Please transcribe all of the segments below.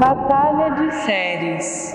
Batalha de séries.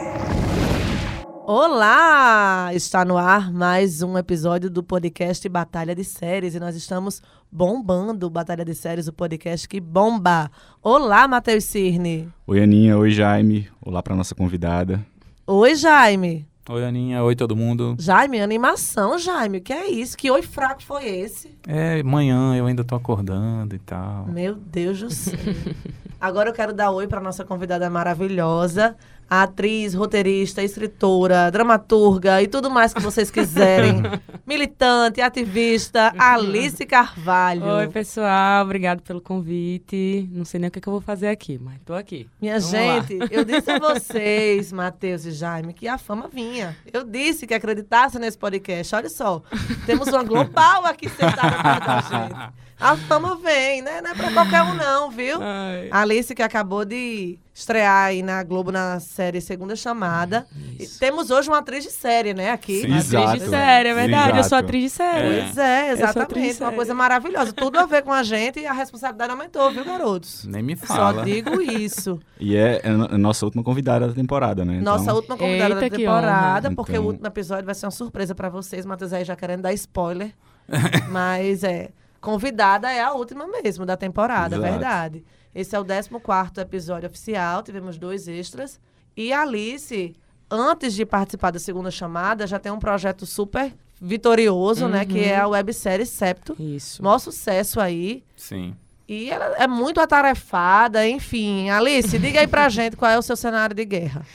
Olá! Está no ar mais um episódio do podcast Batalha de Séries e nós estamos bombando Batalha de Séries, o podcast que bomba. Olá, Matheus Cirne. Oi, Aninha. Oi, Jaime. Olá para nossa convidada. Oi, Jaime. Oi, Aninha. Oi, todo mundo. Jaime, animação, Jaime. Que é isso? Que oi fraco foi esse? É, manhã eu ainda tô acordando e tal. Meu Deus do céu. Agora eu quero dar oi para nossa convidada maravilhosa, a atriz, roteirista, escritora, dramaturga e tudo mais que vocês quiserem. Militante, ativista, Alice Carvalho. Oi, pessoal. Obrigado pelo convite. Não sei nem o que, é que eu vou fazer aqui, mas tô aqui. Minha Vamos gente, lá. eu disse a vocês, Matheus e Jaime, que a fama vinha. Eu disse que acreditasse nesse podcast. Olha só, temos uma global aqui sentada perto da gente. A fama vem, né? Não é pra qualquer um, não, viu? Ai. A Alice, que acabou de estrear aí na Globo na série Segunda Chamada. E temos hoje uma atriz de série, né? Aqui. Sim. Atriz Exato. de série, é verdade. Eu sou atriz de série. Pois é, atriz de exatamente. Uma coisa maravilhosa. Tudo a ver com a gente e a responsabilidade aumentou, viu, garotos? Nem me Só fala. digo isso. E é a no- a nossa última convidada da temporada, né? Nossa Então, última convidada Eita, da temporada, porque Então- o último episódio vai ser uma surpresa pra vocês. Matheus aí já querendo dar spoiler. Mas é. Convidada é a última mesmo da temporada, Exato. verdade. Esse é o 14 episódio oficial, tivemos dois extras. E a Alice, antes de participar da segunda chamada, já tem um projeto super vitorioso, né? Que é a websérie Septo. Isso. Maior sucesso aí. Sim. E ela é muito atarefada, enfim. Alice, diga aí pra gente qual é o seu cenário de guerra.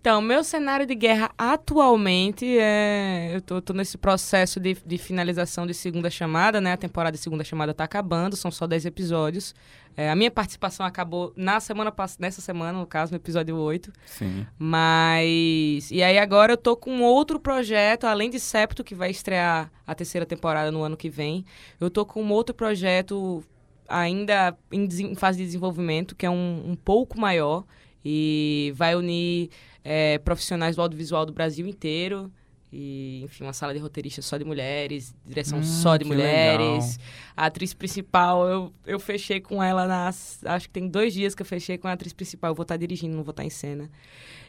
Então, meu cenário de guerra atualmente é. Eu tô, tô nesse processo de, de finalização de segunda chamada, né? A temporada de segunda chamada tá acabando, são só 10 episódios. É, a minha participação acabou na semana nessa semana, no caso, no episódio 8. Sim. Mas. E aí agora eu tô com outro projeto, além de Septo, que vai estrear a terceira temporada no ano que vem. Eu tô com um outro projeto ainda em fase de desenvolvimento, que é um, um pouco maior. E vai unir é, profissionais do audiovisual do Brasil inteiro. E, enfim, uma sala de roteiristas só de mulheres, direção Hum, só de mulheres. A atriz principal, eu, eu fechei com ela nas. Acho que tem dois dias que eu fechei com a atriz principal. Eu vou estar dirigindo, não vou estar em cena.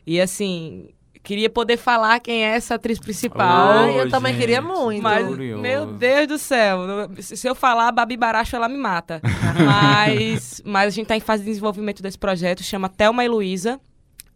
E assim, queria poder falar quem é essa atriz principal. Ô, eu também gente, queria muito. Mas, Curioso. meu Deus do céu, se se eu falar a Babi Baracho, ela me mata. mas, mas a gente tá em fase de desenvolvimento desse projeto, chama Thelma e Luísa.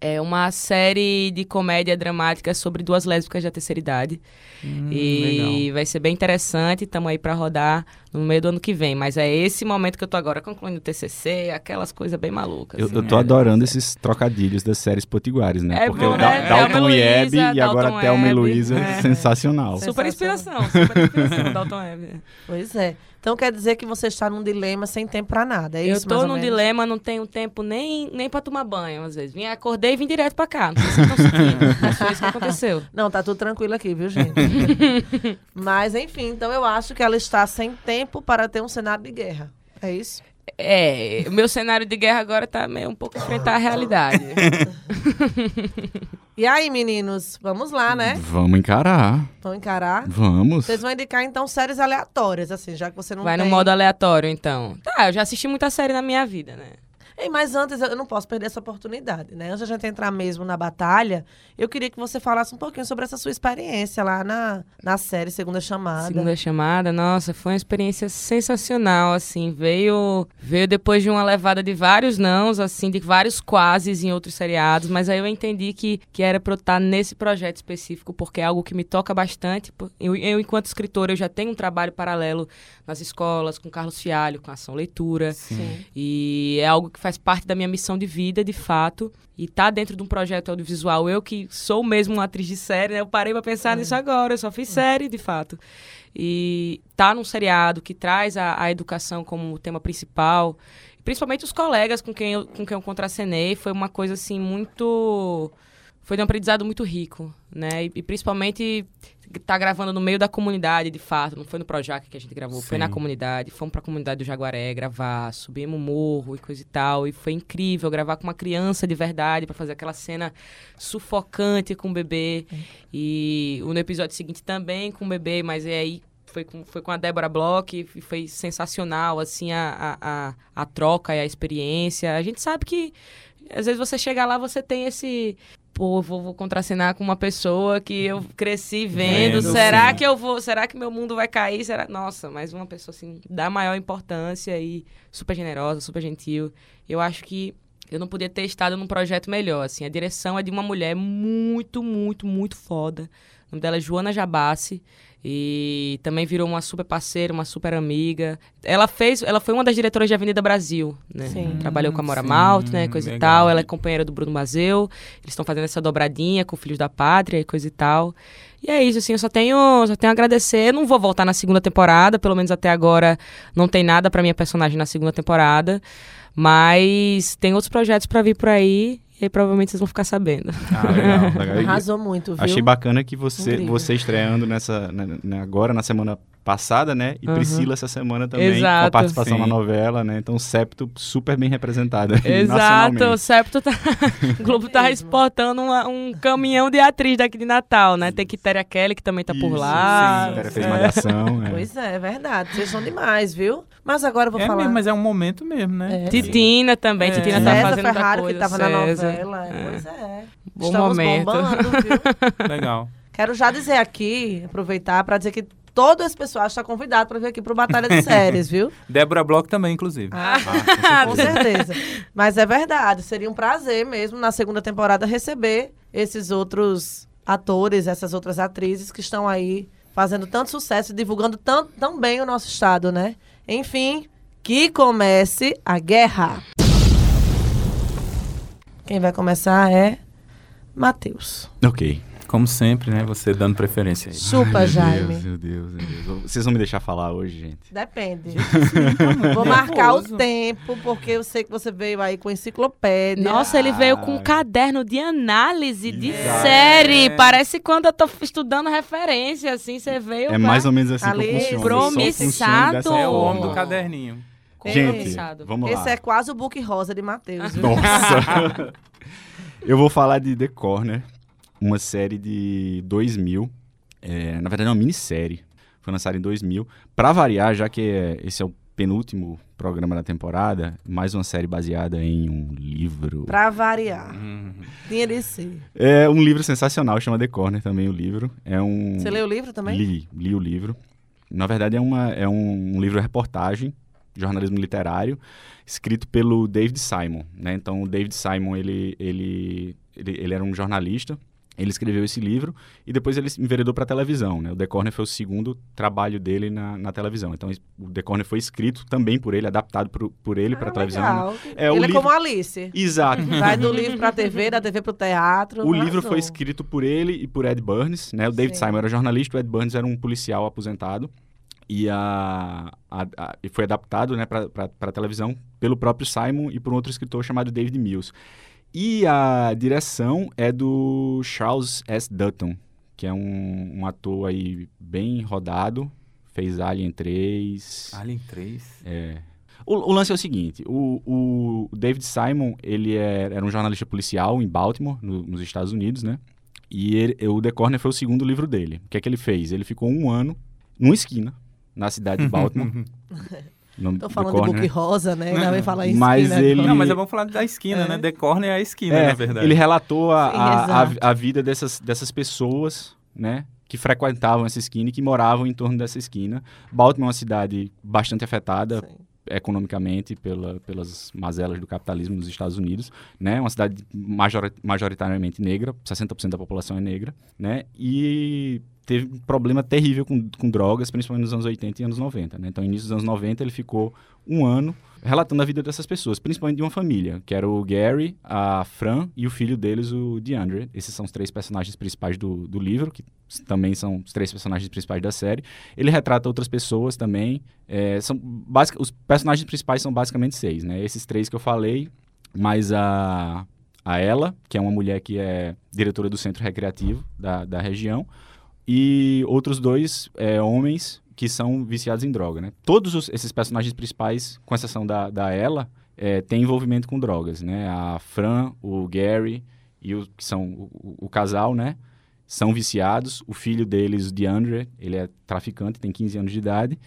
É uma série de comédia dramática sobre duas lésbicas da terceira idade. Hum, e legal. vai ser bem interessante, estamos aí para rodar no meio do ano que vem. Mas é esse momento que eu tô agora concluindo o TCC, aquelas coisas bem malucas. Eu, assim. eu tô É. adorando esses trocadilhos das séries potiguares, né? É Porque bom, né? Dalton e Hebe e agora Dalton Thelma e Hebe. Luísa, É. sensacional. Super inspiração, super inspiração, Dalton Web. Pois é. Então quer dizer que você está num dilema sem tempo pra nada, é Eu isso tô num dilema, não tenho tempo nem, nem pra tomar banho, às vezes. Vim, acordei e vim direto pra cá. Não sei se sentindo, mas foi isso que aconteceu. Não, tá tudo tranquilo aqui, viu, gente? Mas, enfim, então eu acho que ela está sem tempo para ter um cenário de guerra. É isso? É, o meu cenário de guerra agora tá meio um pouco enfrentar a realidade. E aí, meninos, vamos lá, né? Vamos encarar. Vão encarar? Vamos. Vocês vão indicar, então, séries aleatórias, assim, já que você não Vai no tem... modo aleatório, então. Tá, eu já assisti muita série na minha vida, né? Ei, mas antes, eu não posso perder essa oportunidade, né? Antes de a gente entrar mesmo na batalha, eu queria que você falasse um pouquinho sobre essa sua experiência lá na, na série Segunda Chamada. Segunda chamada, nossa, foi uma experiência sensacional, assim, veio veio depois de uma levada de vários nãos, assim, de vários quases em outros seriados, mas aí eu entendi que, que era pra eu estar nesse projeto específico, porque é algo que me toca bastante. Eu, eu, enquanto escritora, eu já tenho um trabalho paralelo nas escolas, com Carlos Fialho, com Ação Leitura, Sim. e é algo que faz parte da minha missão de vida, de fato. E tá dentro de um projeto audiovisual. Eu que sou mesmo uma atriz de série, né? Eu parei pra pensar nisso agora. Eu só fiz série, de fato. E tá num seriado que traz a, a educação como tema principal. Principalmente os colegas com quem eu, com quem eu contracenei. Foi uma coisa, assim, muito... Foi de um aprendizado muito rico, né? E, e principalmente tá gravando no meio da comunidade, de fato. Não foi no Projac que a gente gravou, foi na Sim. comunidade. Fomos pra comunidade do Jaguaré gravar, subimos o morro e coisa e tal. E foi incrível gravar com uma criança de verdade pra fazer aquela cena sufocante com o bebê. E o no episódio seguinte também com o bebê, mas é aí foi com, foi com a Débora Bloch e foi sensacional, assim, a, a, a, a troca e a experiência. A gente sabe que às vezes você chega lá, você tem esse. Pô, vou, vou contracenar com uma pessoa que eu cresci vendo. Vendo, será sim. que eu vou. Será que meu mundo vai cair? Será... Nossa, mas uma pessoa assim, da maior importância e super generosa, super gentil. Eu acho que eu não podia ter estado num projeto melhor. Assim, a direção é de uma mulher muito, muito, muito foda. O nome dela é Joana Jabassi. E também virou uma super parceira, uma super amiga. Ela fez, ela foi uma das diretoras de Avenida Brasil, né? Sim. Trabalhou com a Mora Sim, Malte, né? Coisa e legal. tal. Ela é companheira do Bruno Mazeu. Eles estão fazendo essa dobradinha com Filhos da Pátria e coisa e tal. E é isso, assim, eu só tenho, só tenho a agradecer. Eu não vou voltar na segunda temporada, pelo menos até agora não tem nada pra minha personagem na segunda temporada. Mas tem outros projetos pra vir por aí. E aí provavelmente vocês vão ficar sabendo. Ah, legal, legal. Arrasou muito, viu? Achei bacana que você, Incrível. você estreando nessa, né, agora, na semana passada, né? E Uhum. Priscila essa semana também, com Exato. a participação Sim. na novela, né? Então, Septo super bem representada. aí, Exato, o. Septo tá. o Globo tá exportando uma- um caminhão de atriz daqui de Natal, né? Tem Quitéria Kelly, que também tá por Isso, lá. sim, Quitéria fez É. malhação. é. Pois é, é verdade. Vocês são demais, viu? Mas agora eu vou É falar. mesmo, mas é um momento mesmo, né? É. Titina também, É. Titina tá César fazendo Ferrari, coisa. que tava na César. novela. É. Pois é. Bom Estamos momento. bombando, viu? Legal. Quero já dizer aqui, aproveitar para dizer que todo esse pessoal está convidado para vir aqui pro Batalha de Séries, viu? Débora Bloch também, inclusive. Ah, com certeza. Mas é verdade, seria um prazer mesmo na segunda temporada receber esses outros atores, essas outras atrizes que estão aí fazendo tanto sucesso e divulgando tão, tão bem o nosso estado, né? Enfim, que comece a guerra. Quem vai começar é Matheus. Ok. Como sempre, né? Você dando preferência aí. Chupa, Ai, Jaime. Meu Deus, meu Deus, meu Deus. Vocês vão me deixar falar hoje, gente? Depende. Vou marcar o tempo, porque eu sei que você veio aí com enciclopédia. Nossa, ele veio com um caderno de análise de Exato. série. Parece quando eu tô estudando referência, assim, você veio. É pra- mais ou menos assim Ali, que eu funciono. promissado. É o homem do caderninho. Gente, vamos lá. Esse é quase o book rosa de Matheus? Nossa! eu vou falar de The Corner, uma série de 2000. É, na verdade, é uma minissérie. Foi lançada em 2000. Pra variar, já que é- esse é o penúltimo programa da temporada, mais uma série baseada em um livro. Pra variar. Hum. Tinha de ser. É um livro sensacional, chama The Corner também o livro. É um... Você leu o livro também? Li, li o livro. Na verdade, é, uma, é um, um livro-reportagem, jornalismo literário, escrito pelo David Simon. Né? Então, o David Simon, ele, ele, ele, ele era um jornalista, ele escreveu esse livro e depois ele enveredou para a televisão. Né? O The Corner foi o segundo trabalho dele na, na televisão. Então, o The Corner foi escrito também por ele, adaptado por, por ele para a Ah, televisão. legal. É, o Ele é livro- como Alice. Exato. Vai do livro pra TV, da TV pro teatro. O livro foi escrito por ele e por Ed Burns, né? O David Sim. Simon era jornalista, o Ed Burns era um policial aposentado. E, a, a- a- foi adaptado né, para a televisão pelo próprio Simon e por um outro escritor chamado David Mills. E a direção é do Charles S. Dutton, que é um, um ator aí bem rodado, fez Alien 3. Alien 3. É. O, o lance é o seguinte, o, o David Simon, ele é- era um jornalista policial em Baltimore, no- nos Estados Unidos, né? E ele- o The Corner foi o segundo livro dele. O que é que ele fez? Ele ficou um ano numa esquina, na cidade de Baltimore. no Tô falando de Corner. book rosa, né? Ainda bem falar isso. Mas ele- Não, mas é bom falar da esquina, É. né? The Corner é a esquina, É, na verdade. ele relatou a, Sim, a, a, a vida dessas, dessas pessoas, né? Que frequentavam essa esquina e que moravam em torno dessa esquina. Baltimore é uma cidade bastante afetada Sim. economicamente pela, pelas mazelas do capitalismo nos Estados Unidos, né? Uma cidade majori- majoritariamente negra, 60% da população é negra, né? E teve um problema terrível com, com drogas, principalmente nos anos 80 e anos 90, né? Então, início dos anos 90, ele ficou um ano relatando a vida dessas pessoas, principalmente de uma família, que era o Gary, a Fran e o filho deles, o DeAndre. Esses são os três personagens principais do, do livro, que também são os três personagens principais da série. Ele retrata outras pessoas também. é, são basic, os personagens principais são basicamente seis, né? Esses três que eu falei, mais a, a ela, que é uma mulher que é diretora do centro recreativo da, da região, e outros dois é, homens que são viciados em droga, né? Todos os- esses personagens principais, com exceção da, da ela, é, têm envolvimento com drogas, né? A Fran, o Gary e o que são o, o- casal, né? são viciados. O filho deles, o DeAndre, ele é traficante, tem 15 anos de idade.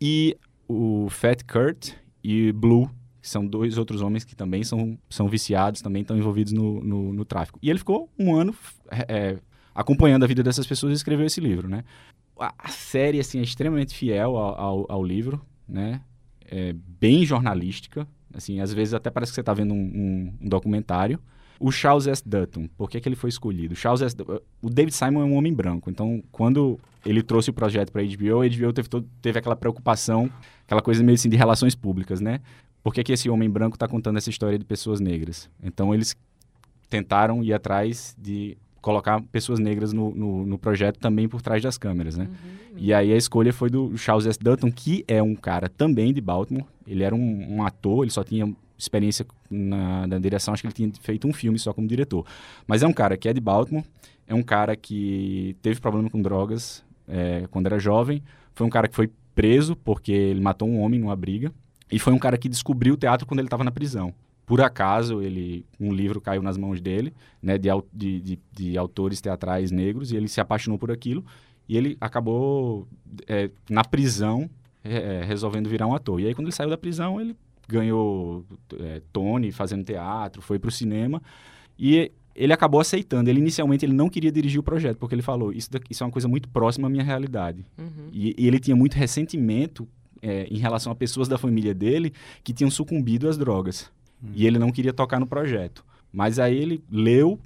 E o Fat Kurt e Blue, que são dois outros homens que também são, são viciados, também estão envolvidos no, no, no tráfico. E ele ficou um ano é, acompanhando a vida dessas pessoas escreveu esse livro, né? A, a série, assim, é extremamente fiel ao, ao, ao livro, né? É bem jornalística, assim, às vezes até parece que você está vendo um, um, um, documentário. O Charles S. Dutton, por que, que ele foi escolhido? O, Charles S. o David Simon é um homem branco, então quando ele trouxe o projeto para a HBO, a HBO teve, todo, teve aquela preocupação, aquela coisa meio assim de relações públicas, né? Por que, que esse homem branco está contando essa história de pessoas negras? Então eles tentaram ir atrás de colocar pessoas negras no, no, no, projeto também por trás das câmeras, né? Uhum, e aí a escolha foi do Charles S. Dutton, que é um cara também de Baltimore. Ele era um, um ator, ele só tinha experiência na, na, direção, acho que ele tinha feito um filme só como diretor. Mas é um cara que é de Baltimore, é um cara que teve problema com drogas é, quando era jovem, foi um cara que foi preso porque ele matou um homem numa briga, e foi um cara que descobriu o teatro quando ele estava na prisão por acaso ele um livro caiu nas mãos dele né de, de, de, de autores teatrais negros e ele se apaixonou por aquilo e ele acabou é, na prisão é, é, resolvendo virar um ator. E aí quando ele saiu da prisão ele ganhou é, Tony fazendo teatro foi para o cinema e ele acabou aceitando. Ele inicialmente ele não queria dirigir o projeto porque ele falou isso daqui, isso é uma coisa muito próxima à minha realidade. Uhum. e, e ele tinha muito ressentimento é, em relação a pessoas da família dele que tinham sucumbido às drogas e ele não queria tocar no projeto. Mas aí ele leu,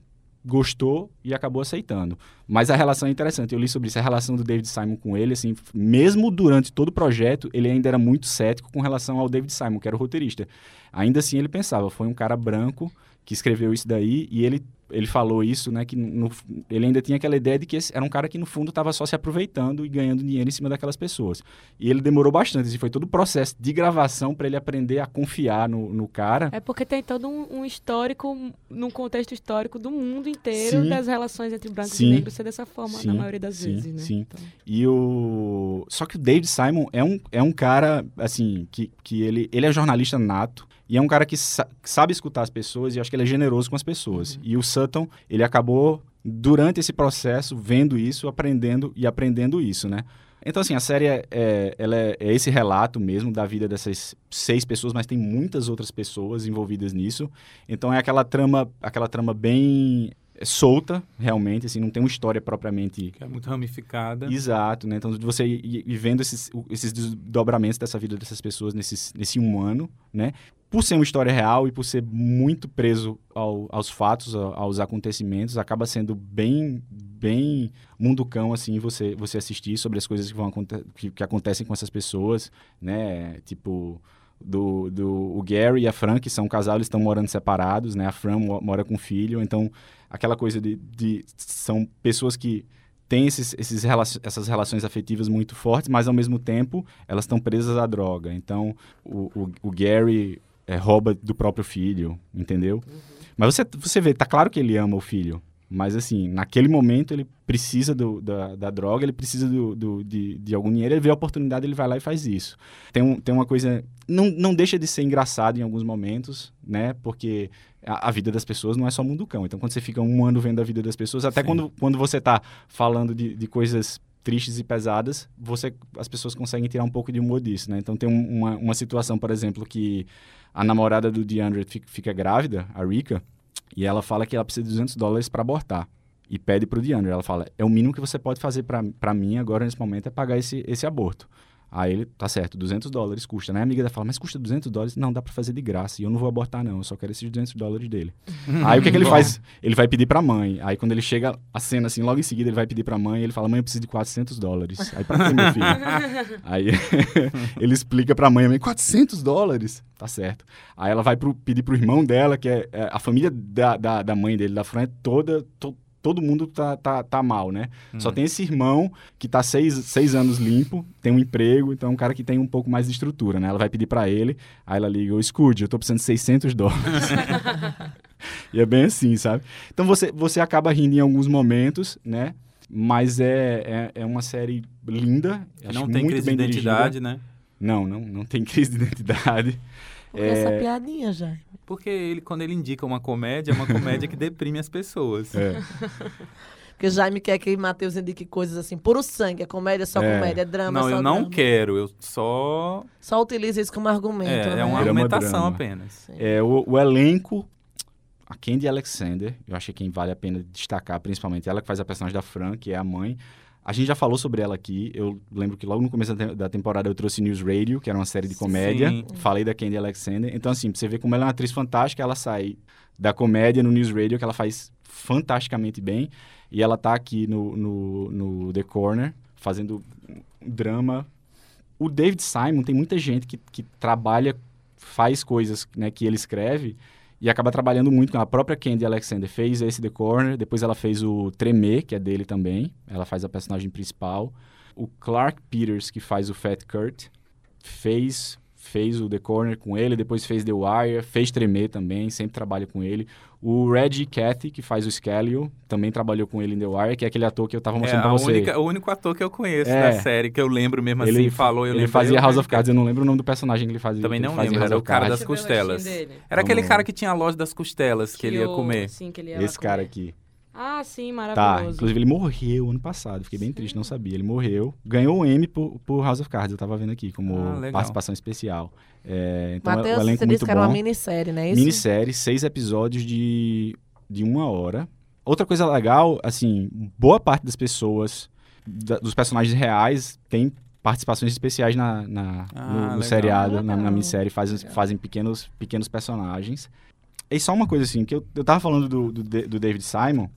gostou e acabou aceitando. Mas a relação é interessante. Eu li sobre isso, a relação do David Simon com ele, assim, mesmo durante todo o projeto, ele ainda era muito cético com relação ao David Simon, que era o roteirista. Ainda assim, ele pensava, foi um cara branco que escreveu isso daí e ele ele falou isso, né, que no, ele ainda tinha aquela ideia de que esse era um cara que no fundo estava só se aproveitando e ganhando dinheiro em cima daquelas pessoas. E ele demorou bastante, assim, foi todo o processo de gravação para ele aprender a confiar no, no, cara. É porque tem todo um, um histórico, num contexto histórico do mundo inteiro sim. das relações entre brancos sim. e negros ser dessa forma sim. na maioria das vezes, né? Sim. Então... E o só que o David Simon é um, é um cara assim que, que ele ele é jornalista nato e é um cara que, sa que sabe escutar as pessoas e acho que ele é generoso com as pessoas. Uhum. E o Sutton, ele acabou, durante esse processo, vendo isso, aprendendo e aprendendo isso, né? Então, assim, a série é, é, ela é, é, esse relato mesmo da vida dessas seis pessoas, mas tem muitas outras pessoas envolvidas nisso. Então, é aquela trama, aquela trama bem é solta, realmente, assim, não tem uma história propriamente... Que é muito ramificada. Exato, né? Então, você ir, ir vendo esses, esses desdobramentos dessa vida dessas pessoas nesses, nesse um ano, né? Por ser uma história real e por ser muito preso ao, aos fatos, aos acontecimentos, acaba sendo bem, bem munducão, assim, você, você assistir sobre as coisas que, vão, que, que acontecem com essas pessoas, né? Tipo do, do o Gary e a Fran, que são um casal, eles estão morando separados, né? A Fran mora com o filho, então aquela coisa de, de são pessoas que têm esses, esses essas relações afetivas muito fortes, mas ao mesmo tempo elas estão presas à droga. Então o, o, o Gary é, rouba do próprio filho, entendeu? Uhum. Mas você, você vê, tá claro que ele ama o filho, mas, assim, naquele momento ele precisa do, da, da droga, ele precisa do, do, de, de algum dinheiro, ele vê a oportunidade, ele vai lá e faz isso. Tem, um, tem uma coisa. Não, não deixa de ser engraçado em alguns momentos, né? Porque a, a vida das pessoas não é só mundo cão. Então, quando você fica um ano vendo a vida das pessoas, até quando, quando você está falando de, de coisas tristes e pesadas, você, as pessoas conseguem tirar um pouco de humor disso, né? Então, tem um, uma, uma situação, por exemplo, que a namorada do DeAndre fica, fica grávida, a Rika e ela fala que ela precisa de 200 dólares para abortar. E pede para o DeAndre. Ela fala: é o mínimo que você pode fazer para mim agora, nesse momento, é pagar esse, esse aborto. Aí ele, tá certo, 200 dólares custa. Né? A amiga dela fala, mas custa 200 dólares? Não, dá para fazer de graça. E eu não vou abortar, não. Eu só quero esses 200 dólares dele. aí o que, é que ele faz? Ele vai pedir pra mãe. Aí quando ele chega a cena, assim, logo em seguida, ele vai pedir pra mãe. Ele fala, mãe, eu preciso de 400 dólares. Aí pra quê, meu filho? aí ele explica pra mãe, mãe, 400 dólares? Tá certo. Aí ela vai pro, pedir pro irmão dela, que é, é a família da, da, da, mãe dele, da Fran, é toda... To, todo mundo tá, tá, tá mal, né? Hum. Só tem esse irmão que tá seis, seis anos limpo, tem um emprego, então é um cara que tem um pouco mais de estrutura, né? Ela vai pedir para ele, aí ela liga, ô Scrooge, eu tô precisando de 600 dólares. e é bem assim, sabe? Então você, você acaba rindo em alguns momentos, né? Mas é, é, é uma série linda. Não tem crise de identidade, dirigida. né? Não, não, não tem crise de identidade. É... essa piadinha, já. Porque ele, quando ele indica uma comédia, é uma comédia que deprime as pessoas. É. Porque Jaime quer que Matheus indique coisas assim, puro sangue, é comédia, só É. comédia, é drama, Não, só eu não drama. quero. Eu só. Só utiliza isso como argumento, É, né? é uma Drama, argumentação drama. apenas. É, o, o elenco, a Candy Alexander, eu achei quem vale a pena destacar, principalmente ela que faz a personagem da Fran, que é a mãe. A gente já falou sobre ela aqui. Eu lembro que logo no começo da te- da temporada eu trouxe News Radio, que era uma série de comédia. Sim. Falei da Candy Alexander. Então, assim, pra você ver como ela é uma atriz fantástica, ela sai da comédia no News Radio, que ela faz fantasticamente bem. E ela tá aqui no, no, no The Corner, fazendo drama. O David Simon, tem muita gente que, que trabalha, faz coisas né, que ele escreve e acaba trabalhando muito com a própria Candy Alexander. Fez esse The Corner, depois ela fez o Tremer, que é dele também. Ela faz a personagem principal. O Clark Peters, que faz o Fat Kurt, fez fez o The Corner com ele, depois fez The Wire, fez Tremer também, sempre trabalha com ele. O Reggie Cathy, que faz o Scalio, também trabalhou com ele em The Wire, que é aquele ator que eu tava É mostrando a pra você. única, o único ator que eu conheço É. da série, que eu lembro mesmo ele assim, falou, eu ele lembrei, fazia eu House of lembro. Cards, eu não lembro o nome do personagem que ele fazia. Também que não fazia em lembro, House era o cara das costelas. Era aquele cara que tinha a loja das costelas que, ele ia comer. Sim, que ele ia Esse cara comer. aqui. Ah, sim, Tá, maravilhoso. inclusive ele morreu ano passado, fiquei bem triste, não sabia. Ele morreu, ganhou o M por, por House of Cards, eu tava vendo aqui, como Ah, participação especial. É, então o Matheus, elenco você muito disse que era uma bom. minissérie, não é isso? Minissérie, seis episódios de, de uma hora. Outra coisa legal, assim, boa parte das pessoas, da- dos personagens reais, tem participações especiais na, na- Ah, no, no legal. seriado, na, na minissérie, fazem, Legal. fazem pequenos, pequenos personagens. E só uma coisa assim, que eu, eu tava falando do, do, do David Simon.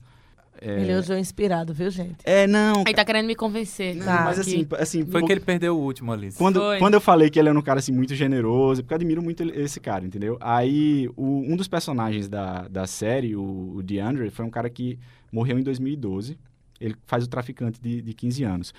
É, Ele hoje é inspirado, viu, gente? é, não, Aí tá querendo me convencer. Tá. mas assim, assim Foi que ele perdeu o último ali. quando, Foi. quando eu falei que ele era um cara assim muito generoso, é porque eu admiro muito esse cara, entendeu? Aí o- um dos personagens da, da série, o, o DeAndre, foi um cara que morreu em 2012. Ele faz o traficante de, de 15 anos.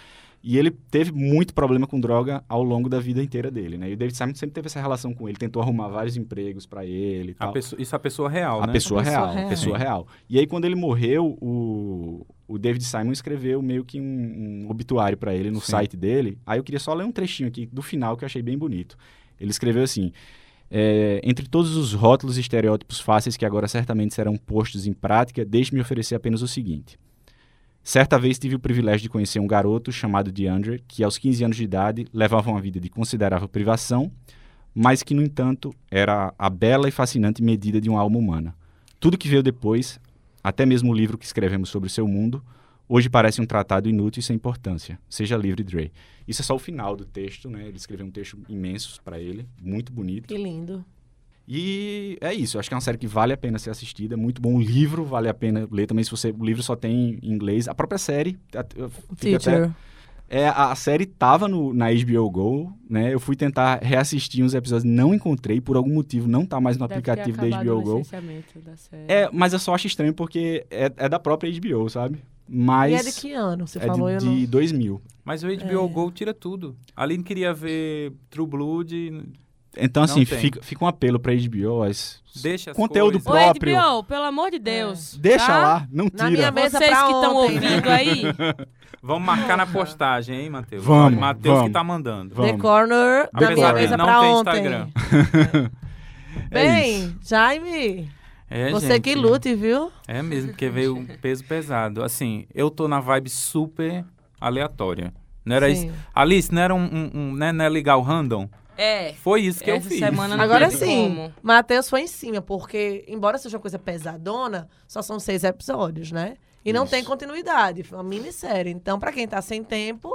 E ele teve muito problema com droga ao longo da vida inteira dele, né? E o David Simon sempre teve essa relação com ele, tentou arrumar vários empregos pra ele e A pessoa- isso é a pessoa real, A né? pessoa, A pessoa real, real. pessoa real. E aí, quando ele morreu, o, o David Simon escreveu meio que um, um obituário pra ele no Sim. site dele. Aí eu queria só ler um trechinho aqui do final que eu achei bem bonito. Ele escreveu assim: é, Entre todos os rótulos e estereótipos fáceis que agora certamente serão postos em prática, deixe-me oferecer apenas o seguinte. Certa vez tive o privilégio de conhecer um garoto chamado DeAndre, que aos 15 anos de idade levava uma vida de considerável privação, mas que, no entanto, era a bela e fascinante medida de uma alma humana. Tudo que veio depois, até mesmo o livro que escrevemos sobre o seu mundo, hoje parece um tratado inútil e sem importância. Seja livre, Dre. Isso é só o final do texto, né? Ele escreveu um texto imenso para ele, muito bonito. Que lindo. E é isso, eu acho que é uma série que vale a pena ser assistida, é muito bom. O livro vale a pena ler também, se você. O livro só tem em inglês. A própria série. a- eu fico até- é, a, série tava no, na HBO Go, né? Eu fui tentar reassistir uns episódios, não encontrei, por algum motivo, não tá mais no Deve ter aplicativo da HBO o Go. da série. É, mas eu só acho estranho porque é, é da própria HBO, sabe? Mas. E é de que ano? Você é falou, de, eu de não... 2000. Mas o HBO É. Go tira tudo. A Aline queria ver True Blood, Então, assim, tem. fica, fica um apelo pra HBO. Mas... deixa as Conteúdo coisas. Ô, próprio. HBO, pelo amor de Deus. Deixa tá? lá, não Na minha tira. mesa Vocês pra que estão ontem, ouvindo aí, Vamos marcar na postagem, hein, Matheus? Vamos, Matheus que tá mandando. Vamos. The Corner na Apesar minha mesa não pra ter ontem. Instagram. É Bem, Jaime, É, você gente, que lute, viu? É mesmo, porque veio um peso pesado. Assim, eu tô na vibe super aleatória. Não era Sim. isso. Alice, não era um, um, um né, não é ligar o random? É. Foi isso que Essa eu fiz. semana não Agora sim. Matheus foi em cima, porque, embora seja uma coisa pesadona, só são seis episódios, né? E não tem continuidade, foi uma minissérie. Então, pra quem tá sem tempo,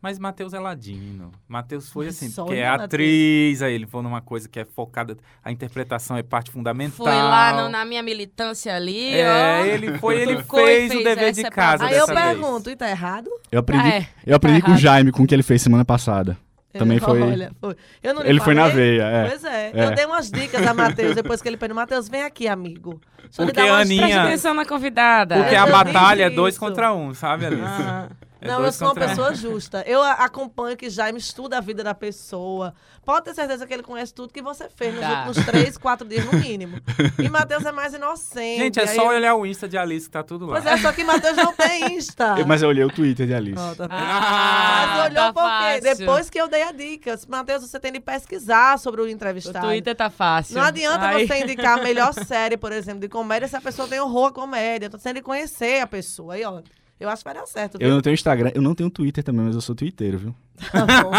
Mas Matheus é ladino. Matheus foi assim, só porque é atriz, aí ele foi numa coisa que é focada, a interpretação é parte fundamental. Foi lá no- na minha militância ali, É, ó. ele foi, ele e fez, o fez dever de casa aí eu vez. pergunto, e tá errado? Eu aprendi, Ah, é. eu aprendi Tá com o. Jaime, com o que ele fez semana passada. Também foi. Olha, foi. Eu não lhe Ele foi na falei? veia, é. Pois é. É. Eu dei umas dicas a Matheus depois que ele pediu. Matheus, vem aqui, amigo. Deixa eu lhe Porque dar umas Aninha- Presta atenção na convidada. Porque Eu a batalha é dois contra um, sabe, Alice? Ah, É não, eu sou uma contra um. pessoa justa. Eu acompanho que Jaime estuda a vida da pessoa. Pode ter certeza que ele conhece tudo que você fez nos Tá. últimos três, quatro dias, no mínimo. E Matheus é mais inocente. Gente, é Aí só eu- olhar o Insta de Alice que tá tudo lá. Pois é, só que Matheus não tem Insta. Eu- mas eu olhei o Twitter de Alice. Ó, tá? Ah, Mas olhou tá por quê? fácil. Depois que eu dei a dica. Matheus, você tem de pesquisar sobre o O entrevistado. Twitter tá fácil. Não adianta Ai. você indicar a melhor série, por exemplo, de comédia, se a pessoa tem horror à comédia. Tô tendo de conhecer a pessoa. Aí, ó, eu acho que vai dar certo. Eu viu? não tenho Instagram, eu não tenho Twitter também, mas eu sou twitteiro, viu? Tá bom.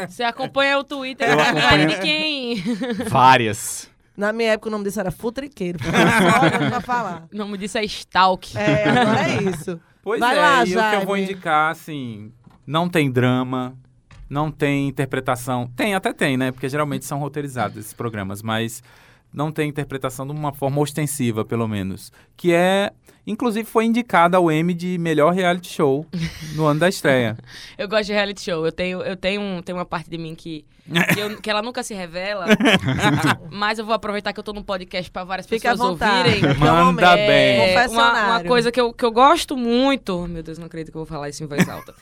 Você acompanha o Twitter Eu não acompanho. de quem? Várias. Na minha época o nome disso era futriqueiro. Só pra falar. O nome disso é Stalk. É, agora é isso. Pois Vai é, lá, e o que eu Jaime. vou indicar, assim, não tem drama, não tem interpretação. Tem, até tem, né? Porque geralmente são roteirizados esses programas, mas não tem interpretação de uma forma ostensiva, pelo menos. Que é, inclusive, foi indicada ao M de melhor reality show no ano da estreia. Eu gosto de reality show. Eu tenho, eu tenho, um- tem uma parte de mim que, que, eu- que ela nunca se revela. mas eu vou aproveitar que eu tô num podcast pra várias à pessoas vontade. ouvirem. Manda vontade. bem. É, uma, uma coisa que eu, que eu gosto muito. Meu Deus, não acredito que eu vou falar isso em voz alta.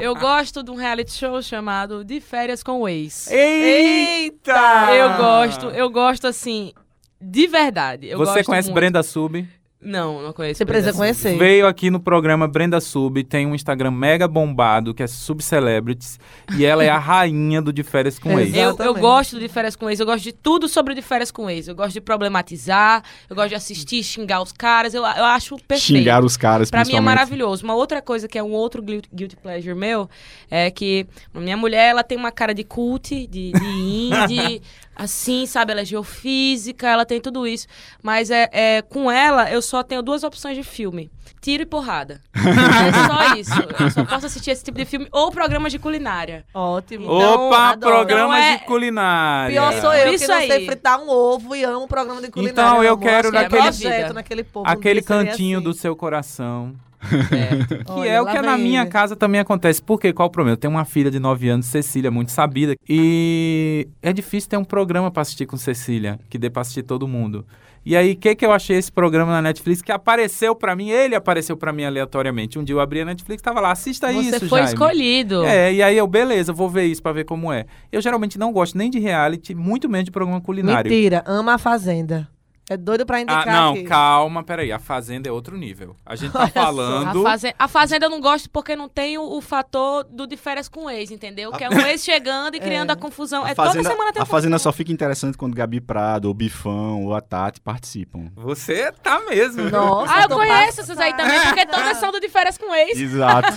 eu gosto de um reality show chamado De Férias com o Ex. Eita! Eu gosto, eu gosto assim, de verdade. Eu Você gosto conhece muito. Brenda Sub? Não, não conheço. Você precisa Brenda conhecer. Veio aqui no programa Brenda Sub, tem um Instagram mega bombado, que é Subcelebrities, e ela é a rainha do De Férias com Ex. Eu, eu gosto de férias com ex, eu gosto de tudo sobre de férias com ex. Eu gosto de problematizar, eu gosto de assistir, xingar os caras, eu, eu acho perfeito. Xingar os caras, Pra mim é maravilhoso. Uma outra coisa que é um outro guilty, pleasure meu é que a minha mulher, ela tem uma cara de cult, de, de indie, assim, sabe? Ela é geofísica, ela tem tudo isso. Mas é, é, com ela, eu só tenho duas opções de filme. Tiro e porrada. é só isso. Eu só posso assistir esse tipo de filme ou programas de culinária. Ótimo. Então, Opa, adoro. programas Então é- de culinária. Pior sou eu, Isso que não sei aí. fritar um ovo e amo um programa de culinária. Então, eu amor. quero é naquele- projeto naquele povo. Aquele cantinho assim. do seu coração. É. Que Olha, é o que na minha ele. casa também acontece. Por quê? Qual o problema? Eu tenho uma filha de 9 anos, Cecília, muito sabida. E é difícil ter um programa pra assistir com Cecília, que dê pra assistir todo mundo. E aí, o que, que eu achei esse programa na Netflix que apareceu pra mim? Ele apareceu pra mim aleatoriamente. Um dia eu abri a Netflix tava lá, assista Você isso, foi Jaime. escolhido. É, e aí eu, beleza, vou ver isso pra ver como é. Eu geralmente não gosto nem de reality, muito menos de programa culinário. Mentira, ama a Fazenda. É doido pra indicar Ah, não, aqui. calma, peraí. A Fazenda é outro nível. A gente tá Olha só. A falando. fazenda, a Fazenda eu não gosto porque não tem o, o fator do de férias com ex, entendeu? Que é um ex chegando e criando a confusão. A é fazenda, toda semana tem a fazenda só fica interessante quando Gabi Prado, ou Bifão, ou a Tati participam. Você tá mesmo. Nossa, Ah, eu conheço essas aí também, porque todas são do de férias com ex. Exato.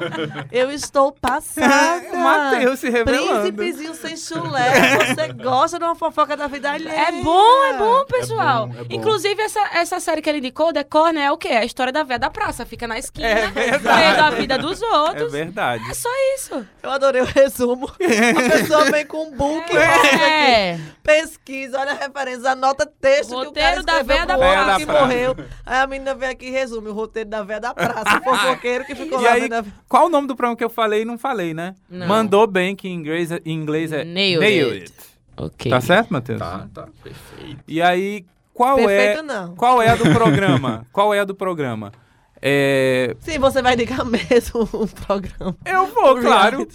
Eu estou passada. Matheus se revelando. Príncipezinho sem chulé. Você gosta de uma fofoca da vida alheia. É bom, é bom, pessoal. bom, é bom. Inclusive, essa, essa série que ele indicou, Decor, né? É o quê? É a história da véia da praça. Fica na esquina, É vendo a vida dos É outros. verdade. É só isso. Eu adorei o resumo. A pessoa vem com um book. É. Pesquisa, olha a referência, anota texto que o cara Roteiro da véia da praça. que da morreu. Aí a menina vem aqui e resume o roteiro da véia da praça. O fofoqueiro que ficou E lá aí, vendo a... qual o nome do programa que eu falei e não falei, né? Não. Mandou bem, que em inglês, em inglês é Nailed it. Ok. Tá certo, Matheus? tá, tá, perfeito. E aí, qual Perfeito é não. qual é a do programa? qual é a do programa? É... Sim, você vai indicar mesmo um programa. Eu vou, claro.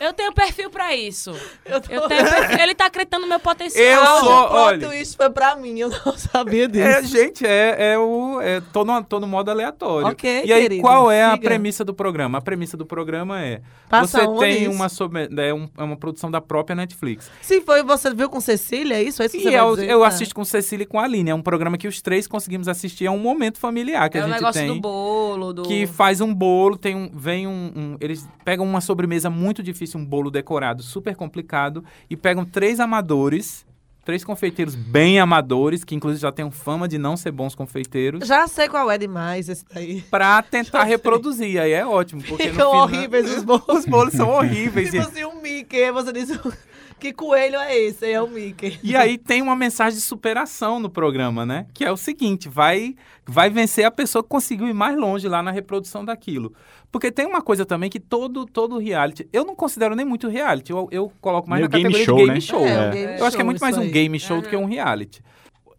Eu tenho perfil pra isso. Eu tô... Eu tenho perfil. Ele tá acreditando no meu potencial. Eu sou- O olha- twist foi pra mim, eu não sabia disso. É, gente, é, é o. É, tô, no, tô no modo aleatório. Ok, e aí, querido, qual é a siga. premissa do programa? A premissa do programa é. Passa você tem uma, sobre- é, um- é uma produção da própria Netflix. Se foi, você viu com Cecília, é isso? É isso que E você eu, dizer? eu Ah. assisto com Cecília e com a Aline. É um programa que os três conseguimos assistir. É um momento familiar que é a o gente negócio tem. do bolo, do. Que faz um bolo, tem um, vem um, um- Eles pegam uma sobremesa muito difícil, um bolo decorado super complicado, e pegam três amadores, três confeiteiros bem amadores, que inclusive já têm fama de não ser bons confeiteiros, Já sei qual é demais esse daí. pra tentar reproduzir. Aí é ótimo, porque Ficam horríveis os bolos. Os bolos são horríveis. Tipo assim, um Mickey. Você diz, que coelho é esse? Aí É o Mickey. E aí tem uma mensagem de superação no programa, né? Que é o seguinte, vai vai vencer a pessoa que conseguiu ir mais longe lá na reprodução daquilo. Porque tem uma coisa também que todo todo reality, eu não considero nem muito reality, eu, eu coloco mais Meio na game categoria show, de game né? show. É, É. o game Eu acho que é show, muito mais um game show do que um reality.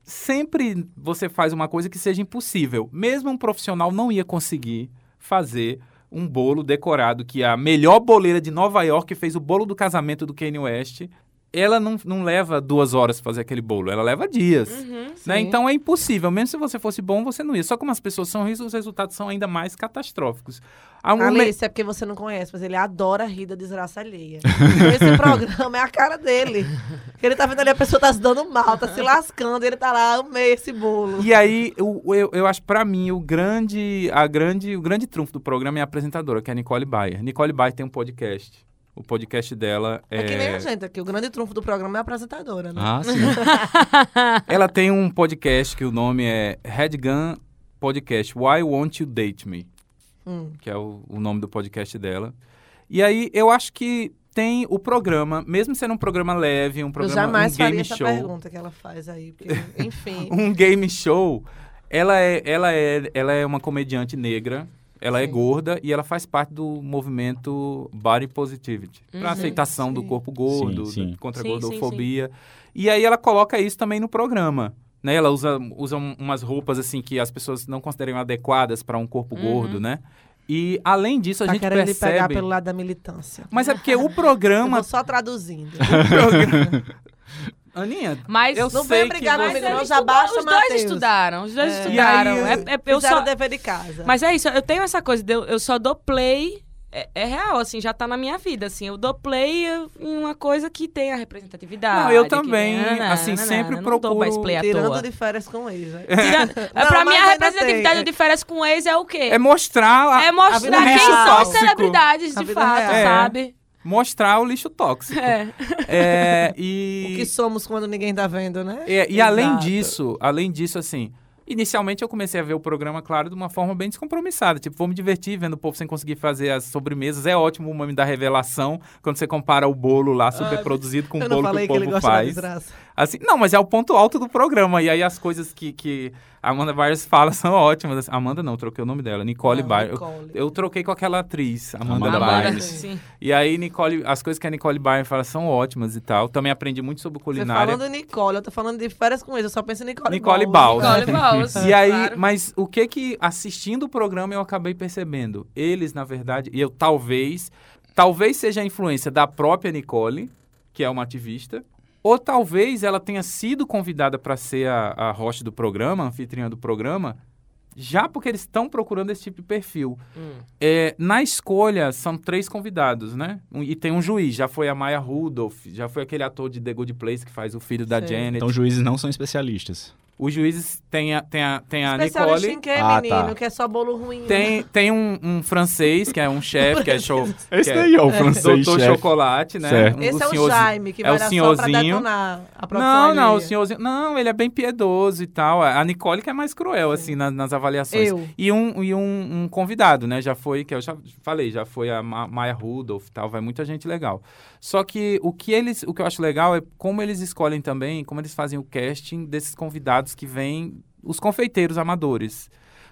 Sempre você faz uma coisa que seja impossível. Mesmo um profissional não ia conseguir fazer um bolo decorado que a melhor boleira de Nova York fez o bolo do casamento do Kanye West. Ela não, não leva duas horas pra fazer aquele bolo, ela leva dias. Uhum. Né? Então é impossível. Mesmo se você fosse bom, você não ia. Só como as pessoas são ricas, os resultados são ainda mais catastróficos. Há um me- Alice, é porque você não conhece, mas ele adora rir da desgraça alheia. Esse programa é a cara dele. Ele tá vendo ali a pessoa tá se dando mal, tá se lascando, e ele tá lá, amei esse bolo. E aí, eu, eu, eu acho, pra mim, o grande, a grande, o grande trunfo do programa é a apresentadora, que é a Nicole Bayer. Nicole Bayer tem um podcast. O podcast dela é... É que nem a gente aqui, o grande trunfo do programa é a apresentadora, né? Ah, sim. Ela tem um podcast que o nome é Headgun Podcast, Why Won't You Date Me? Hum. Que é o, o nome do podcast dela. E aí, eu acho que tem o programa, mesmo sendo um programa leve, um Eu programa, jamais um faria game essa show... pergunta que ela faz aí, porque, enfim. um game show. Ela é, ela é, ela é uma comediante negra. Ela é Sim. gorda e ela faz parte do movimento Body Positivity, para Uhum. aceitação do Sim. corpo gordo, Sim, contra a Sim, sim, gordofobia. E aí ela coloca isso também no programa. Né? Ela usa, usa um- umas roupas assim que as pessoas não consideram adequadas para um corpo Uhum. gordo, né? E além disso a tá gente querendo lhe pegar pelo lado da militância. Mas é porque o programa, só traduzindo. o programa... Aninha, Mas eu Não sei venha que brigar você... comigo, ele não, já basta, Os dois Matheus. estudaram, os dois É. estudaram. E aí, É- é- eu só, dever de casa. mas é isso, eu tenho essa coisa, de eu, eu só dou play, é, é real, assim, já tá na minha vida, assim, eu dou play em uma coisa que tem a representatividade. Não, eu que também, tem- assim, sempre eu não dou mais procuro- play à Tirando toa. de férias com o ex, né? Tirando- Não, pra mim, a representatividade tem. de férias com ex é o quê? É mostrar a- É mostrar a quem real. são as Tóxico. celebridades de fato, real. É. sabe? Mostrar o lixo tóxico. É. É, O e, que somos quando ninguém tá vendo, né? é, e além disso, além disso, assim, inicialmente eu comecei a ver o programa, claro, de uma forma bem descompromissada. Tipo, vou me divertir vendo o povo sem conseguir fazer as sobremesas. É ótimo o mame da revelação, quando você compara o bolo lá, super produzido, com o bolo que o que ele povo faz. Assim, não, mas é o ponto alto do programa. E aí as coisas que, que a Amanda Byers fala são ótimas. Amanda não, troquei o nome dela. Nicole Não, Byers. Eu, Nicole. eu troquei com aquela atriz, Amanda, Amanda Byers. Sim. E aí, Nicole, as coisas que a Nicole Byers fala são ótimas e tal. Também aprendi muito sobre Você culinária. falando de Nicole, eu tô falando de férias com ex, eu só penso em Nicole Nicole Bowles. Bowles. Nicole Bowles, E aí, claro. mas o que que assistindo o programa eu acabei percebendo? Eles, na verdade, e eu talvez, talvez seja a influência da própria Nicole, que é uma ativista, ou talvez ela tenha sido convidada para ser a, a host do programa, a anfitriã do programa, já porque eles estão procurando esse tipo de perfil. Hum. É, na escolha, são três convidados, né? Um- e tem um juiz, já foi a Maya Rudolph, já foi aquele ator de The Good Place que faz o filho da Sim. Janet. Então, juízes não são especialistas. Os juízes tem a, tem a, tem a Nicole. em quê, Ah, menino? tá. Que é só bolo ruim. Tem, tem um, um francês, que é um chefe, que é show. Esse que é daí é o francês, Doutor chefe. Chocolate, né? Certo. Um- Esse é o Jaime, que é vai o só senhorzinho. detonar a Não, não, o senhorzinho. Não, ele é bem piedoso e tal. A Nicole que é mais cruel, assim, na- nas avaliações. Eu. E, um, e um, um convidado, né? Já foi, que eu já falei, já foi a Ma Maya Rudolph e tal, vai muita gente legal. Só que o que eles, o que eu acho legal é como eles escolhem também, como eles fazem o casting desses convidados que vêm, os confeiteiros amadores.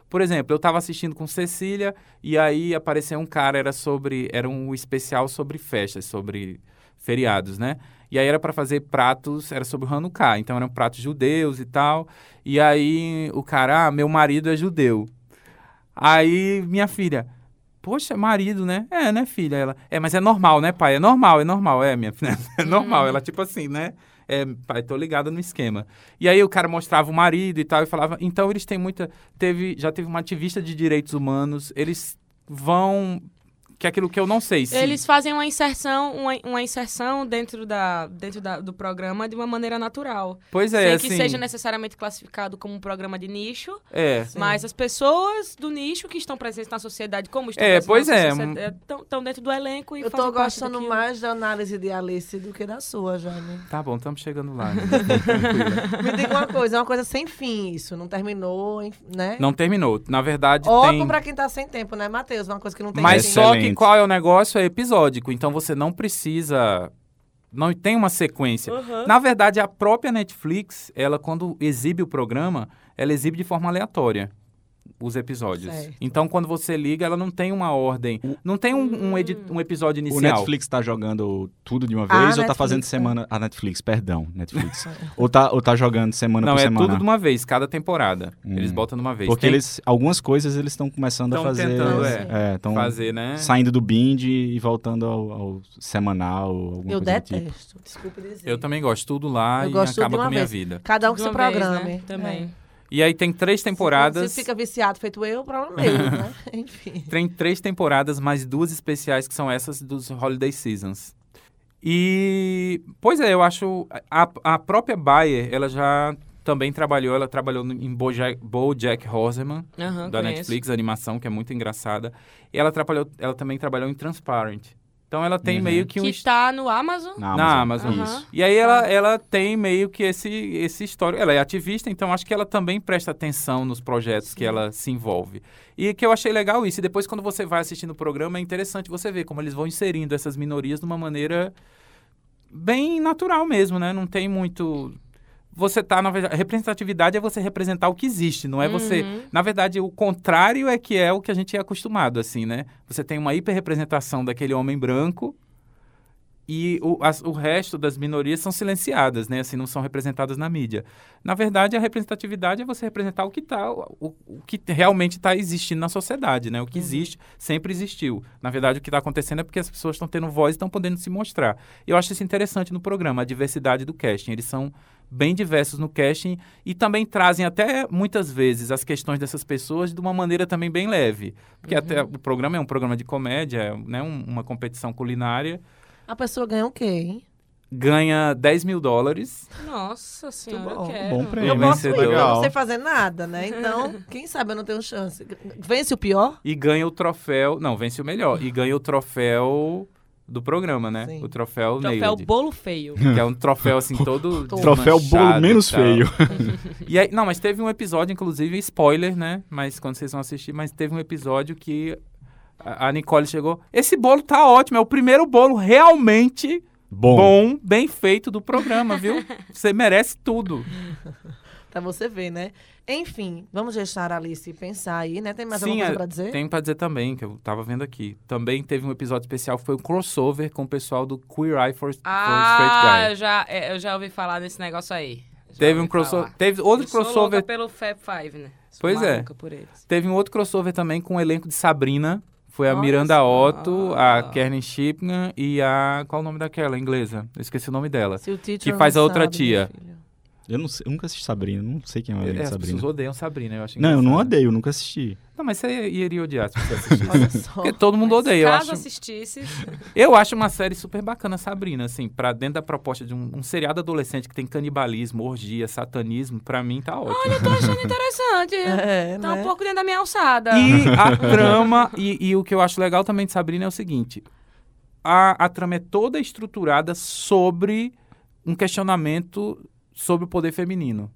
Por exemplo, eu estava assistindo com Cecília e aí apareceu um cara, era sobre, era um especial sobre festas, sobre feriados, né? E aí era para fazer pratos, era sobre o Hanukkah, então eram pratos judeus e tal. E aí o cara, ah, meu marido é judeu. Aí minha filha, poxa, marido, né? É, né, filha? Ela, é, mas é normal, né, pai? É normal, é normal, é, minha filha, é normal. Ela, tipo assim, né? É, pai, tô ligada no esquema. E aí o cara mostrava o marido e tal, e falava, então eles têm muita. Teve, já teve uma ativista de direitos humanos, eles vão. Que é aquilo que eu não sei se. Eles fazem uma inserção, uma, uma inserção dentro, da, dentro da, do programa de uma maneira natural. Pois Sem é, que assim. seja necessariamente classificado como um programa de nicho, É. mas as pessoas do nicho que estão presentes na sociedade, como estão É, pois é, estão dentro do elenco e Eu parte gostando mais da análise de Alice do que da sua, Jane. Tá bom, estamos chegando lá. né? Me diga uma coisa, é uma coisa sem fim isso. Não terminou, né? Não terminou. Na verdade, Ótimo tem. pra quem tá sem tempo, né, Matheus? Uma coisa que não tem Mas fim. só que Excelente. qual é o negócio? É episódico. Então você não precisa. Não tem uma sequência. Uhum. Na verdade, a própria Netflix, ela, quando exibe o programa, ela exibe de forma aleatória. Os episódios. Certo. Então, quando você liga, ela não tem uma ordem. Não tem um, um, edi- um episódio O inicial. Netflix tá jogando tudo de uma Ah, vez ou tá Netflix, fazendo é. semana. A Netflix, perdão, Netflix. ou, tá, ou tá jogando semana Não, por é semana. tudo de uma vez, cada temporada. Hum. Eles botam de uma vez. Porque Tem- eles, algumas coisas eles estão começando a Tão fazer. tentando, é. estão fazer, né? saindo do binge e voltando ao, ao semanal. Alguma Eu tipo. detesto. Desculpa dizer. Eu também gosto tudo lá Eu e gosto tudo acaba de uma com a minha vez. vida. Cada um com seu programa. né? Também. E aí tem três temporadas. Se fica viciado feito eu, problema meu, né? Enfim. Tem três temporadas, mais duas especiais que são essas dos Holiday Seasons. E, pois é, eu acho. A, a própria Bayer, ela já também trabalhou, ela trabalhou em Bojack, Bojack Horseman, Aham, da conheço. Netflix, animação, que é muito engraçada. E ela, trabalhou, ela também trabalhou em Transparent. Então ela tem Uhum. meio que um. Que tá no Amazon. Na Na Amazon. Amazon. Aham. Isso. E aí ela, ela tem meio que esse, esse histórico. Ela é ativista, então acho que ela também presta atenção nos projetos que ela se envolve. E que eu achei legal isso. E depois, quando você vai assistindo o programa, é interessante você ver como eles vão inserindo essas minorias de uma maneira bem natural mesmo, né? Não tem muito. Você tá, na representatividade é você representar o que existe, não é você. Uhum. Na verdade, o contrário é que é o que a gente é acostumado, assim, né? Você tem uma hiperrepresentação daquele homem branco e o, as- o resto das minorias são silenciadas, né? Assim, não são representadas na mídia. Na verdade, a representatividade é você representar o que tá, o, o que realmente está existindo na sociedade, né? O que existe sempre existiu. Na verdade, o que está acontecendo é porque as pessoas estão tendo voz e estão podendo se mostrar. Eu acho isso interessante no programa, a diversidade do casting. Eles são bem diversos no casting e também trazem até muitas vezes as questões dessas pessoas de uma maneira também bem leve. Porque até o programa é um programa de comédia, é, né? um- uma competição culinária. A pessoa ganha o quê, hein? Ganha 10 mil dólares. Nossa senhora, bom. eu quero. Bom prêmio. Eu posso ir, eu não sei fazer nada, né? Então, quem sabe eu não tenho chance. Vence o pior? E ganha o troféu. Não, vence o melhor. E ganha o troféu do programa, né? Sim. O troféu, Troféu Nailed, bolo feio. Que é um troféu assim todo. Troféu bolo menos feio. E aí, não, mas teve um episódio, inclusive, spoiler, né? Mas quando vocês vão assistir, mas teve um episódio que a a Nicole chegou. Esse bolo tá ótimo, é o primeiro bolo realmente Bom. bom, bem feito do programa, viu? Você merece tudo. Pra você ver, né? Enfim, vamos deixar a Alice pensar aí, né? Tem mais Sim, alguma coisa é, pra dizer? Tem pra dizer também, que eu tava vendo aqui. Também teve um episódio especial que foi um crossover com o pessoal do Queer Eye for, for Ah, Straight eu Guy. já, é, eu já ouvi falar desse negócio aí. Já Teve um ouvi crossover. falar. Teve outro Eu sou crossover. louca pelo Fab Five, né? Sou Pois é. maluca por eles. Teve um outro crossover também com o elenco de Sabrina. Foi a Olha Miranda. Otto, a Karen Shipman e a. Qual o nome daquela inglesa? Eu esqueci o nome dela. Se o que faz a outra sabe, tia. meu filho. Eu, não sei- eu nunca assisti Sabrina, não sei quem é o É, elenco de as Sabrina. pessoas odeiam Sabrina, eu acho Não, eu não odeio, eu nunca assisti. Não, mas você iria odiar se você assistisse. Olha só. Porque todo mundo odeia. Eu Caso acho, assistisse, eu acho uma série super bacana, Sabrina, assim, pra dentro da proposta de um, um seriado adolescente que tem canibalismo, orgia, satanismo, pra mim tá ótimo. eu tô achando interessante. É, Tá né? um pouco dentro da minha alçada. E a trama, e, e o que eu acho legal também de Sabrina é o seguinte: a, a trama é toda estruturada sobre um questionamento sobre o poder feminino.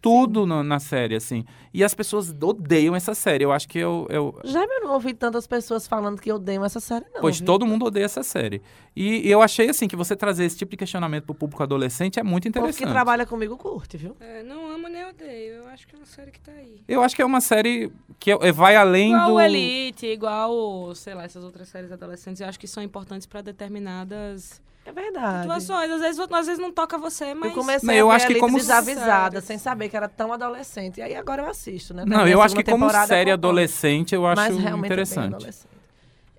Tudo no- na série, assim. E as pessoas odeiam essa série. Eu acho que eu. eu Já eu não ouvi tantas pessoas falando que odeiam essa série, não. pois viu? todo mundo odeia essa série. E, eu achei, assim, que você trazer esse tipo de questionamento pro público adolescente é muito O povo que interessante. trabalha comigo curte, viu? É, não amo nem odeio. Eu acho que é uma série que tá aí. Eu acho que é uma série que é- vai além Igual do. o Elite, igual, sei lá, essas outras séries adolescentes, eu acho que são importantes pra determinadas É verdade. situações. Às vezes, às vezes não toca você, mas... Eu comecei Não, eu a ver acho que como desavisada, séries. sem saber que era tão adolescente. E aí agora eu assisto, né? Não, eu a acho que como série adolescente, eu acho Mas realmente é interessante. adolescente.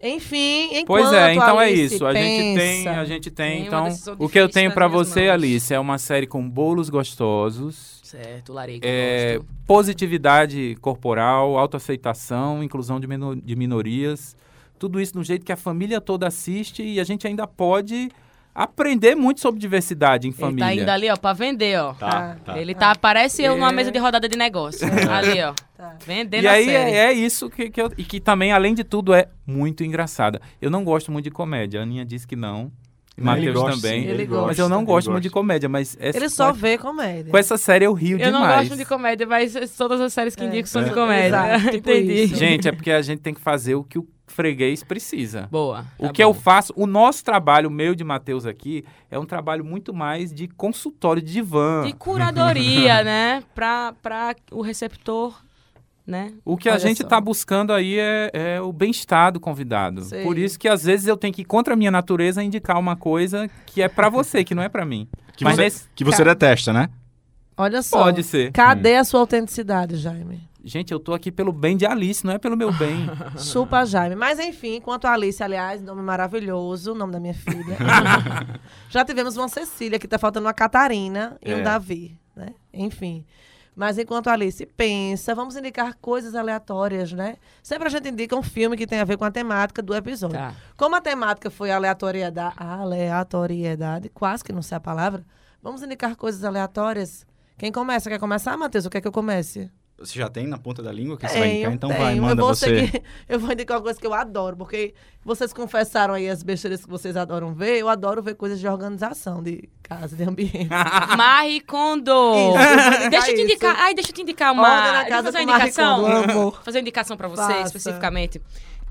Enfim, enquanto Pois é, então é Alice isso. A gente tem, a gente tem, então, o que eu tenho minhas você, mãos. Alice, é uma série com bolos gostosos, Certo, Larica, é, gosto. positividade corporal, autoaceitação, inclusão de, mino- de minorias, tudo isso do jeito que a família toda assiste e a gente ainda pode aprender muito sobre diversidade em Ele família. tá indo ali, ó, pra vender, ó. Tá, tá. Ele tá, parece eu numa É. mesa de rodada de negócio. ali, ó. Tá. Vendendo E a aí série. é, é isso que, que eu. E que também, além de tudo, é muito engraçada. Eu não gosto muito de comédia. A Aninha disse que não. Não, ele Matheus gosta, também. sim, ele Mas eu não gosta, gosto ele muito de gosta. comédia, mas essa, Ele só com, vê comédia. com essa série eu rio Eu não demais. gosto de comédia, mas todas as séries que É. indico são de É. comédia. Exato, tipo Entendi. isso. Gente, é porque a gente tem que fazer o que o freguês precisa. Boa. O tá que eu bom. faço, o nosso trabalho, o meu de Matheus aqui, é um trabalho muito mais de consultório de divã. De curadoria, né? Pra, pra o receptor né? O que a Olha gente só. está buscando aí é, é o bem-estar do convidado. Sei. Por isso que às vezes eu tenho que ir contra a minha natureza indicar uma coisa que é pra você, que não é pra mim. Que Mas você, nesse- que você detesta, né? Olha só. Pode ser. Cadê a sua autenticidade, Jaime? Gente, eu tô aqui pelo bem de Alice, não é pelo meu bem. Chupa Jaime. Mas enfim, quanto a Alice, aliás, nome maravilhoso, nome da minha filha. Já tivemos uma Cecília, que tá faltando uma Catarina e É. um Davi, né? Enfim. Mas enquanto a Alice pensa, vamos indicar coisas aleatórias, né? Sempre a gente indica um filme que tem a ver com a temática do episódio. Tá. Como a temática foi aleatoriedade, aleatoriedade, quase que não sei a palavra, vamos indicar coisas aleatórias. Quem começa? Quer começar, Matheus? Ou quer que eu comece? Você já tem na ponta da língua que você vai Então tenho. vai, manda eu vou você. seguir- eu vou indicar uma coisa que eu adoro, porque vocês confessaram aí as besteiras que vocês adoram ver. Eu adoro ver coisas de organização, de casa, de ambiente. Marie Kondo. Isso, Deixa eu te isso. indicar. Ai, deixa eu te indicar uma. Deixa eu casa fazer uma indicação. Kondo, fazer uma indicação pra você, Faça. especificamente.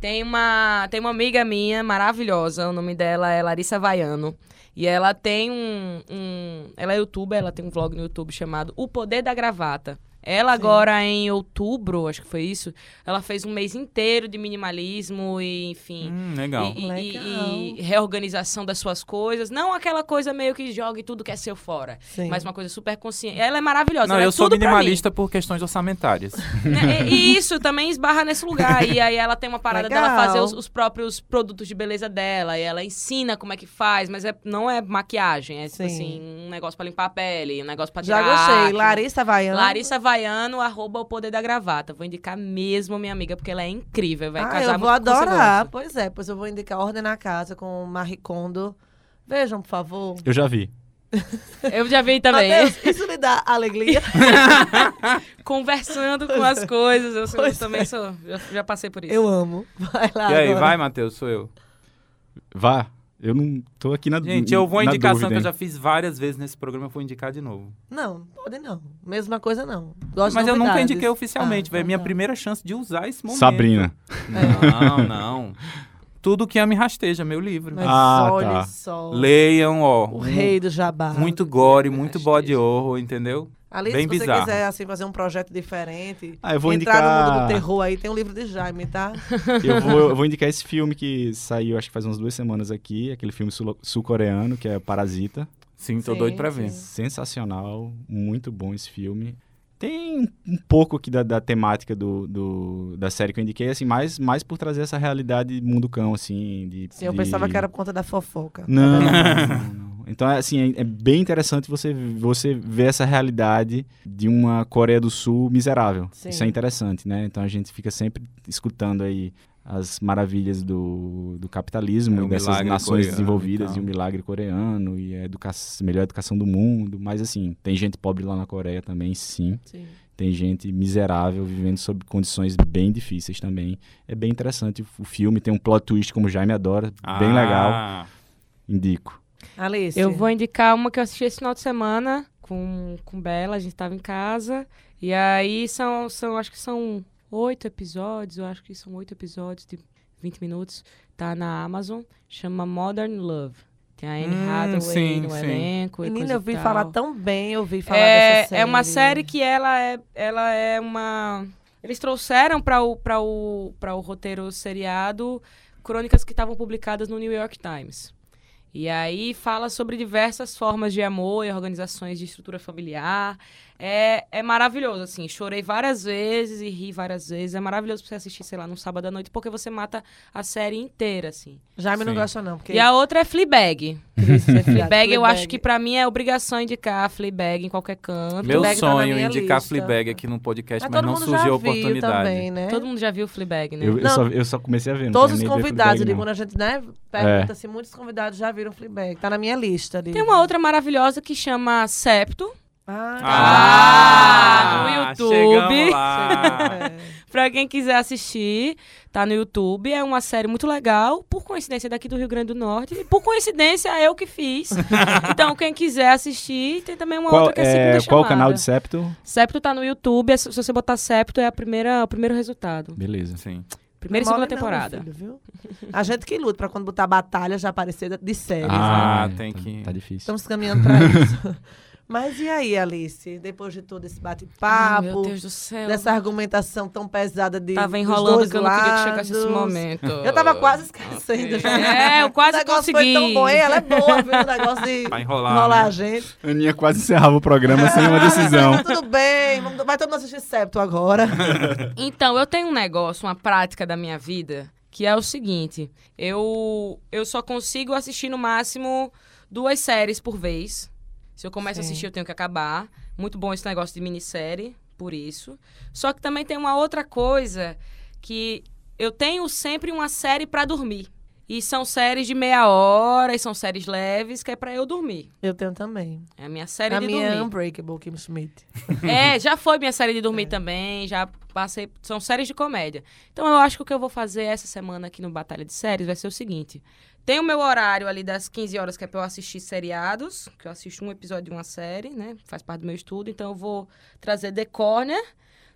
Tem uma, tem uma amiga minha maravilhosa, o nome dela é Larissa Vaiano. E ela tem um, um- Ela é youtuber, ela tem um vlog no YouTube chamado O Poder da Gravata. Ela agora, em outubro, acho que foi isso, ela fez um mês inteiro de minimalismo e, enfim, hum, legal. e, e- Legal. e- e reorganização das suas coisas. Não aquela coisa meio que jogue tudo que é seu fora. Sim. Mas uma coisa super consciente. Ela é maravilhosa. Não, ela é eu sou tudo pra mim. minimalista por questões orçamentárias. Né? E, e isso também esbarra nesse lugar. E aí ela tem uma parada Legal. dela fazer os, os próprios produtos de beleza dela. E ela ensina como é que faz, mas é, não é maquiagem. É tipo Sim. assim, um negócio pra limpar a pele, um negócio pra Já tirar gostei. acne. Larissa Vaiano. Larissa Vaiano, arroba o poder da gravata. Vou indicar mesmo minha amiga, porque ela é incrível. Vai Ah, casar eu vou o adorar. Pois é, pois eu vou indicar Ordem na Casa com Marie Kondo. Vejam, por favor. Eu já vi. Eu já vi também. Matheus, isso lhe dá alegria? Conversando com as coisas. Eu, sou- eu Pois também é. sou. Já, já passei por isso. Eu amo. Vai lá e aí, agora. vai, Matheus, sou eu. Vá. Eu não tô aqui na Gente, eu vou indicação dúvida, que eu já fiz várias vezes nesse programa, eu vou indicar de novo. Não, pode não. Mesma coisa não. Gosto Mas de eu nunca indiquei oficialmente, Ah, velho. então minha tá. primeira chance de usar esse momento. Sabrina. Não, não. Tudo que me rasteja, meu livro. Mas Ah, olha tá. só. Leiam, ó. O rei do jabá. Muito gore, muito rasteja. body horror, entendeu? Alice, bem se você bizarro. quiser assim, fazer um projeto diferente, Ah, eu vou entrar no mundo indicar- do terror aí, tem um livro de Jaime, tá? Eu vou, eu vou indicar esse filme que saiu, acho que faz umas duas semanas aqui, aquele filme sul- sul-coreano, que é Parasita. Sim, tô Sim, doido pra ver. sim. Sensacional, muito bom esse filme. Tem um pouco aqui da, da temática do, do- da série que eu indiquei, assim, mais, mais por trazer essa realidade mundo cão, assim. De, Sim, eu de- pensava que era por conta da fofoca. Não, não, não, não. Então, é, assim, é, é bem interessante você, você ver essa realidade de uma Coreia do Sul miserável. Sim. Isso é interessante, né? Então, a gente fica sempre escutando aí as maravilhas do, do capitalismo, É, dessas nações coreano desenvolvidas e o milagre coreano e a educa melhor educação do mundo. Mas, assim, tem gente pobre lá na Coreia também, sim. Sim. Tem gente miserável vivendo sob condições bem difíceis também. É bem interessante o filme, tem um plot twist como o Jaime adora, bem legal. Ah, Indico. Alice. Eu vou indicar uma que eu assisti esse final de semana com, com Bela, a gente tava em casa. E aí são, são, acho que são oito episódios, eu acho que são oito episódios de 20 minutos. Tá na Amazon, chama Modern Love. Tem a Anne Hum, Hathaway sim, no sim. elenco. e Menina, coisa eu vi falar tão bem, eu vi falar é, dessa série. é uma série que ela é, ela é uma. Eles trouxeram para o, pra o, pra o roteiro seriado crônicas que estavam publicadas no New York Times. E aí fala sobre diversas formas de amor e organizações de estrutura familiar. É, é maravilhoso, assim. Chorei várias vezes e ri várias vezes. É maravilhoso pra você assistir, sei lá, num sábado à noite, porque você mata a série inteira, assim. Jaime não Sim. gosta não, porque... E a outra é Fleabag. É Fleabag, eu acho que pra mim é obrigação indicar Fleabag em qualquer canto. meu Fleabag tá na sonho é minha indicar lista. Fleabag aqui no podcast, Mas mas, todo não surgiu a oportunidade. também, né? Todo mundo já viu Fleabag, né? Eu, eu Não. só, eu só comecei a ver. não Todos os convidados, Fleabag, digo, a gente né, pergunta se muitos convidados já viram Fleabag. Tá na minha lista. De... Tem uma outra maravilhosa que chama Septo. Ah, Ah, no YouTube. É. Pra quem quiser assistir, tá no YouTube. É uma série muito legal. Por coincidência, daqui do Rio Grande do Norte. E por coincidência, é eu que fiz. então, quem quiser assistir, tem também uma Qual, outra que é, é, segunda qual o chamada. canal de Septo? Septo tá no YouTube. é- Se você botar Septo, é a primeira, o primeiro resultado. Beleza. Sim. Primeira e Não segunda não, temporada. meu filho, viu? A gente que luta pra quando botar batalha já aparecer de séries. né? Ah, é, tem tá, que- Tá difícil. Estamos caminhando pra isso. Mas e aí, Alice? Depois de todo esse bate-papo, meu Deus do céu. dessa argumentação tão pesada de Tava dos enrolando dois que eu não queria que chegasse esse momento. Eu tava quase esquecendo. É, eu quase o negócio consegui. foi tão bom. Ela é boa, viu? O negócio de Pra enrolar, enrolar né? a gente. Aninha quase encerrava o programa sem uma decisão. Mas tudo bem. Vamos, vai todo mundo assistir Septo agora. Então, eu tenho um negócio, uma prática da minha vida, que é o seguinte: eu, eu só consigo assistir no máximo duas séries por vez. Se eu começo a Sim. assistir, eu tenho que acabar. Muito bom esse negócio de minissérie, por isso. Só que também tem uma outra coisa que eu tenho sempre uma série pra dormir. E são séries de meia hora, e são séries leves, que é pra eu dormir. Eu tenho também. É a minha série a de minha é dormir. Unbreakable, Kim Schmidt. É, já foi minha série de É. dormir também, já passei. São séries de comédia. Então eu acho que o que eu vou fazer essa semana aqui no Batalha de Séries vai ser o seguinte: tem o meu horário ali das 15 horas que é pra eu assistir seriados, que eu assisto um episódio de uma série, né? Faz parte do meu estudo, então eu vou trazer The Corner.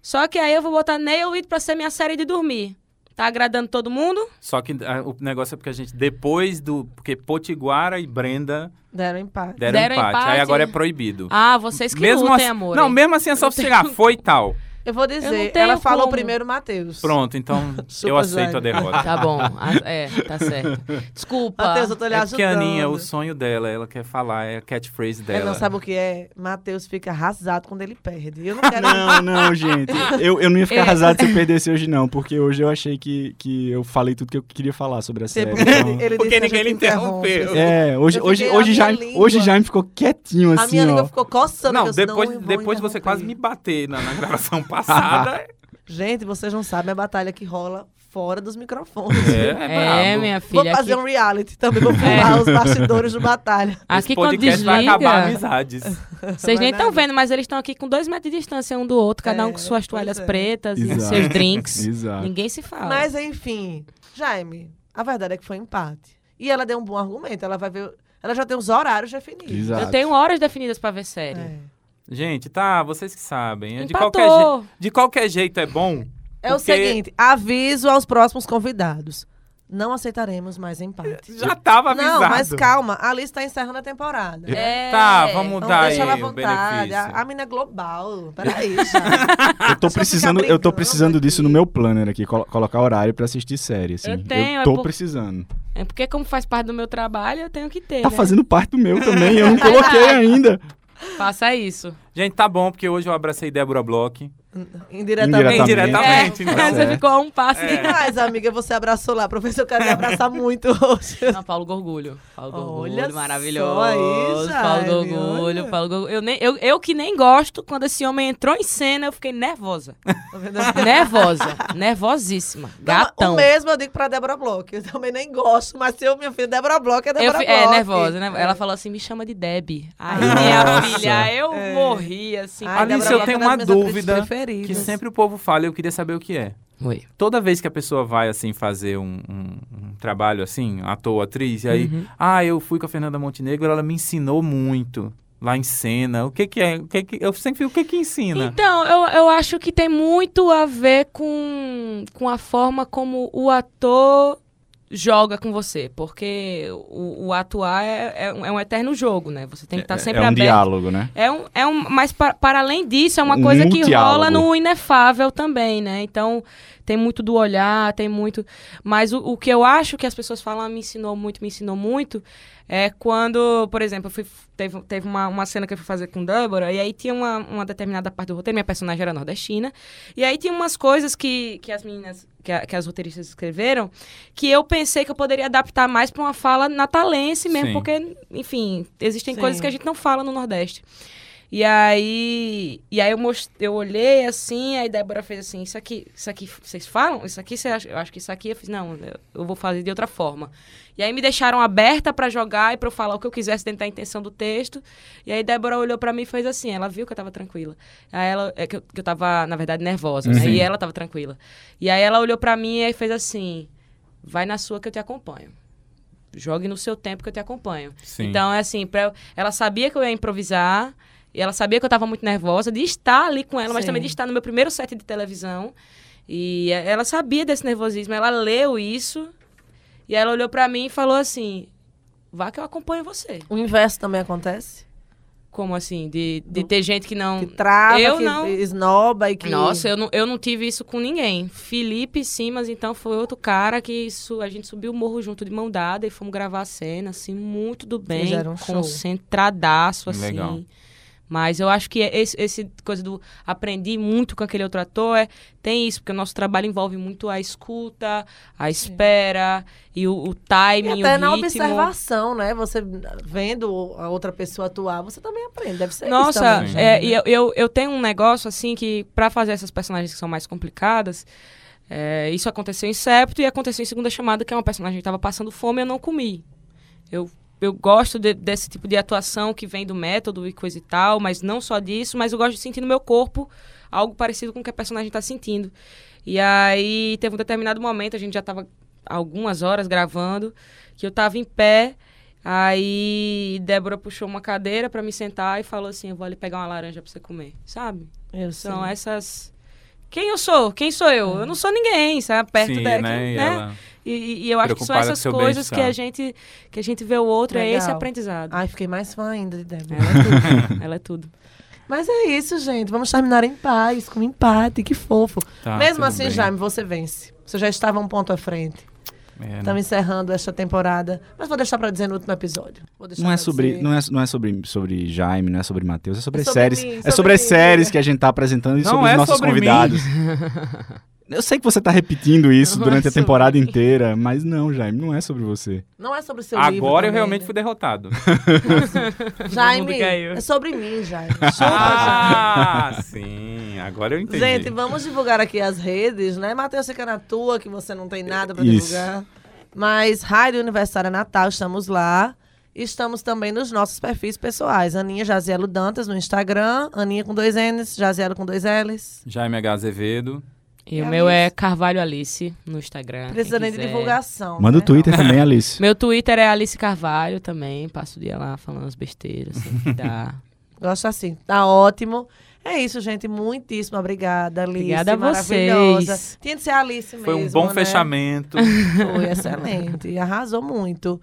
Só que aí eu vou botar Nail It pra ser minha série de dormir. Tá agradando todo mundo? Só que ah, o negócio é porque a gente, depois do. Porque Potiguara e Brenda Deram empate. deram, Deram empate. empate. Aí agora é proibido. Ah, vocês que mesmo lutem, assim, amor. Não, mesmo assim é só você chegar. Foi e tal. Eu vou dizer, tenho ela falou como. primeiro Matheus. Pronto, então eu aceito a derrota. Tá bom. É, tá certo. Desculpa. Matheus, eu tô lhe É ajudando. porque a Aninha, o sonho dela, ela quer falar, é a catchphrase Ele dela. não sabe o que é. Matheus fica arrasado quando ele perde. Eu não quero... Não, não, gente. Eu, eu não ia ficar É. arrasado se eu perdesse hoje, não. Porque hoje eu achei que, que eu falei tudo que eu queria falar sobre a série. Porque então- ele, Porque a ninguém lhe interrompeu. interrompe. É, hoje, Eu hoje, a hoje, já, língua- hoje já me ficou quietinho, A assim, minha língua ó. ficou coçando. Não, eu depois, eu vou depois você quase me bater na, na gravação passada. Gente, vocês não sabem a batalha que rola fora dos microfones. é, é, É, minha Vou filha. fazer aqui, um reality também. Vou pular os bastidores do batalha. Esse aqui quando podcast vai acabar desliga... amizades. Vocês nem estão vendo, mas eles estão aqui com dois metros de distância um do outro, cada um É, com suas pois toalhas é. pretas e Exato. seus drinks. Exato. Ninguém se fala. Mas, enfim, Jaime, a verdade é que foi empate. E ela deu um bom argumento. Ela vai ver. Ela já tem os horários definidos. Exato. Eu tenho horas definidas pra ver série. É. Gente, tá, vocês que sabem. De Empatou. qualquer, je- de qualquer jeito é bom. É o Porque- seguinte: aviso aos próximos convidados. Não aceitaremos mais empate. Já tava avisado. Não, mas calma, a Alice tá encerrando a temporada. É. Tá, vamos Então dar aí deixa ela à o vontade. A, a mina é global. Peraí, já. Eu tô precisando, eu tô precisando disso no meu planner aqui, colo- colocar horário pra assistir série, assim. Eu tenho, é tô por- precisando. É porque, como faz parte do meu trabalho, eu tenho que ter. Tá né? fazendo parte do meu também, eu não coloquei ainda. Faça isso. Gente, tá bom, porque hoje eu abracei Débora Bloch. Indiretamente. Indiretamente, então. É, você É. ficou a um passo É. de... Mas, amiga, você abraçou lá se eu quero me abraçar muito hoje. Não, Paulo Gorgulho. Paulo Gorgulho, só maravilhoso. aí, Paulo Gorgulho, olha. Paulo Gorgulho. Eu, nem, eu, eu que nem gosto, quando esse homem entrou em cena, eu fiquei nervosa. Tá vendo? nervosa. Nervosíssima. Gatão. O mesmo eu digo pra Débora Bloch. Eu também nem gosto, mas se eu, minha filha, Débora Bloch é Eu Débora fi- Bloch. é, nervosa, né? É. Ela falou assim, me chama de Deb. Aí, minha filha, eu É. morri, assim. Alice, eu tenho é uma dúvida Que sempre o povo fala eu queria saber o que é. Oi. Toda vez que a pessoa vai, assim, fazer um, um- um trabalho, assim, ator, atriz, e aí, Uhum. ah, eu fui com a Fernanda Montenegro, ela me ensinou muito lá em cena. O que que é? O que que, eu sempre fico, o que que ensina? Então, eu, eu acho que tem muito a ver com, com a forma como o ator joga com você. Porque o, o atuar é, é, um- é um eterno jogo, né? Você tem que estar sempre é um aberto. diálogo, né? É um, é um, mas pa- para além disso, é uma Um coisa que rola no inefável também, né? Então, tem muito do olhar, tem muito. Mas o, o que eu acho que as pessoas falam, "Ah, me ensinou muito, me ensinou muito, é quando, por exemplo, eu fui, teve, teve uma, uma cena que eu fui fazer com Débora, e aí tinha uma, uma determinada parte do roteiro, minha personagem era nordestina, e aí tinha umas coisas que, que as meninas, que, a- que as roteiristas escreveram, que eu pensei que eu poderia adaptar mais para uma fala natalense mesmo, Sim. porque, enfim, existem Sim. coisas que a gente não fala no Nordeste. E aí, e aí eu, most... eu olhei assim, aí Débora fez assim, isso aqui, isso aqui vocês falam? Isso aqui você acha? Eu acho que isso aqui eu fiz, não, eu- vou fazer de outra forma. E aí me deixaram aberta pra jogar e pra eu falar o que eu quisesse dentro da intenção do texto. E aí Débora olhou pra mim e fez assim, ela viu que eu tava tranquila. Aí ela, é que eu, que eu tava, na verdade, nervosa, né? E ela tava tranquila. E aí ela olhou pra mim e fez assim, vai na sua que eu te acompanho. Jogue no seu tempo que eu te acompanho. Sim. Então, é assim, pra ela sabia que eu ia improvisar, e ela sabia que eu tava muito nervosa de estar ali com ela, mas Sim. também de estar no meu primeiro set de televisão. E eh, ela sabia desse nervosismo, ela leu isso, e ela olhou pra mim e falou assim: vá que eu acompanho você. O inverso também acontece? Como assim? De, de ter gente que não. Que trava, eu que não. esnoba e que... Nossa, eu não, eu não tive isso com ninguém. Felipe Simas, então, foi outro cara que su- a gente subiu o morro junto de mão dada e fomos gravar a cena, assim, muito do bem, um concentradaço, assim. Legal. Mas eu acho que esse, esse coisa do aprendi muito com aquele outro ator é tem isso, porque o nosso trabalho envolve muito a escuta, a espera e o, o E timing, até o na ritmo. observação, né? Você vendo a outra pessoa atuar, você também aprende. Deve ser isso Nossa, também. Sim. é, e eu, eu, eu tenho um negócio assim que pra fazer essas personagens que são mais complicadas, é, isso aconteceu em Septo e aconteceu em Segunda Chamada, que é uma personagem que tava passando fome e eu não comi. Eu, eu gosto de- desse tipo de atuação que vem do método e coisa e tal, mas não só disso, mas eu gosto de sentir no meu corpo algo parecido com o que a personagem tá sentindo. E aí teve um determinado momento, a gente já tava algumas horas gravando, que eu tava em pé, aí Débora puxou uma cadeira pra me sentar e falou assim: "Eu vou ali pegar uma laranja pra você comer", sabe? Eu São sei. essas quem eu sou? Quem sou eu? Eu não sou ninguém, sabe? Perto Sim, da, né? Né? ela- E, e- eu acho que são essas coisas que a gente que a gente vê o outro, é esse Legal. aprendizado. Ai, fiquei mais fã ainda de Débora. Ela é tudo. Ela é tudo. Mas é isso, gente. Vamos terminar em paz, com empate. Que fofo. Tá, Mesmo assim, bem. Jaime, você vence. Você já estava um ponto à frente. É, né? Estamos encerrando esta temporada. Mas vou deixar pra dizer no último episódio. Vou deixar Não é pra sobre, dizer. não é, não é sobre, sobre Jaime, não é sobre Matheus, é sobre, É sobre séries. mim, é sobre sobre as mim, séries né? que a gente tá apresentando e Não sobre é os nossos sobre mim. convidados. Eu sei que você tá repetindo isso Não durante é a temporada mim. inteira, mas não, Jaime, não é sobre você. Não é sobre o seu livro. Agora eu realmente né? fui derrotado. Jaime, é sobre mim, Jaime. Ah, sim. Agora eu entendi. Gente, vamos divulgar aqui as redes, né? Matheus fica na tua, que você não tem nada pra Isso. divulgar. Mas Rádio Universitária Natal, estamos lá. Estamos também nos nossos perfis pessoais. Aninha Jazielo Dantas no Instagram. Aninha com dois N's, Jazielo com dois L's. Jaime H. Azevedo. E E o meu é Alice? Carvalho Alice no Instagram. Precisa quem nem de divulgação. Manda o né? Twitter também, Alice. Meu Twitter é Alice Carvalho também. Passo o dia lá falando as besteiras. Assim, que dá. Gosto assim. Tá ótimo. É isso, gente. Muitíssimo obrigada, Alice. Obrigada a maravilhosa. vocês. Tinha de ser a Alice mesmo. Foi um bom né? fechamento. Foi excelente. Arrasou muito.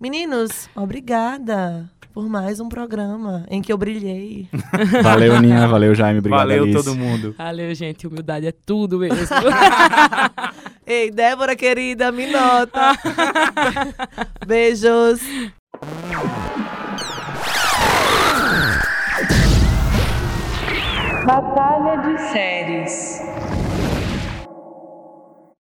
Meninos, obrigada por mais um programa em que eu brilhei. Valeu, Aninha. Valeu, Jaime. Obrigado, Valeu Alice. todo mundo. Valeu, gente. Humildade é tudo mesmo. Ei, Débora querida, me nota. Beijos. Batalha de séries.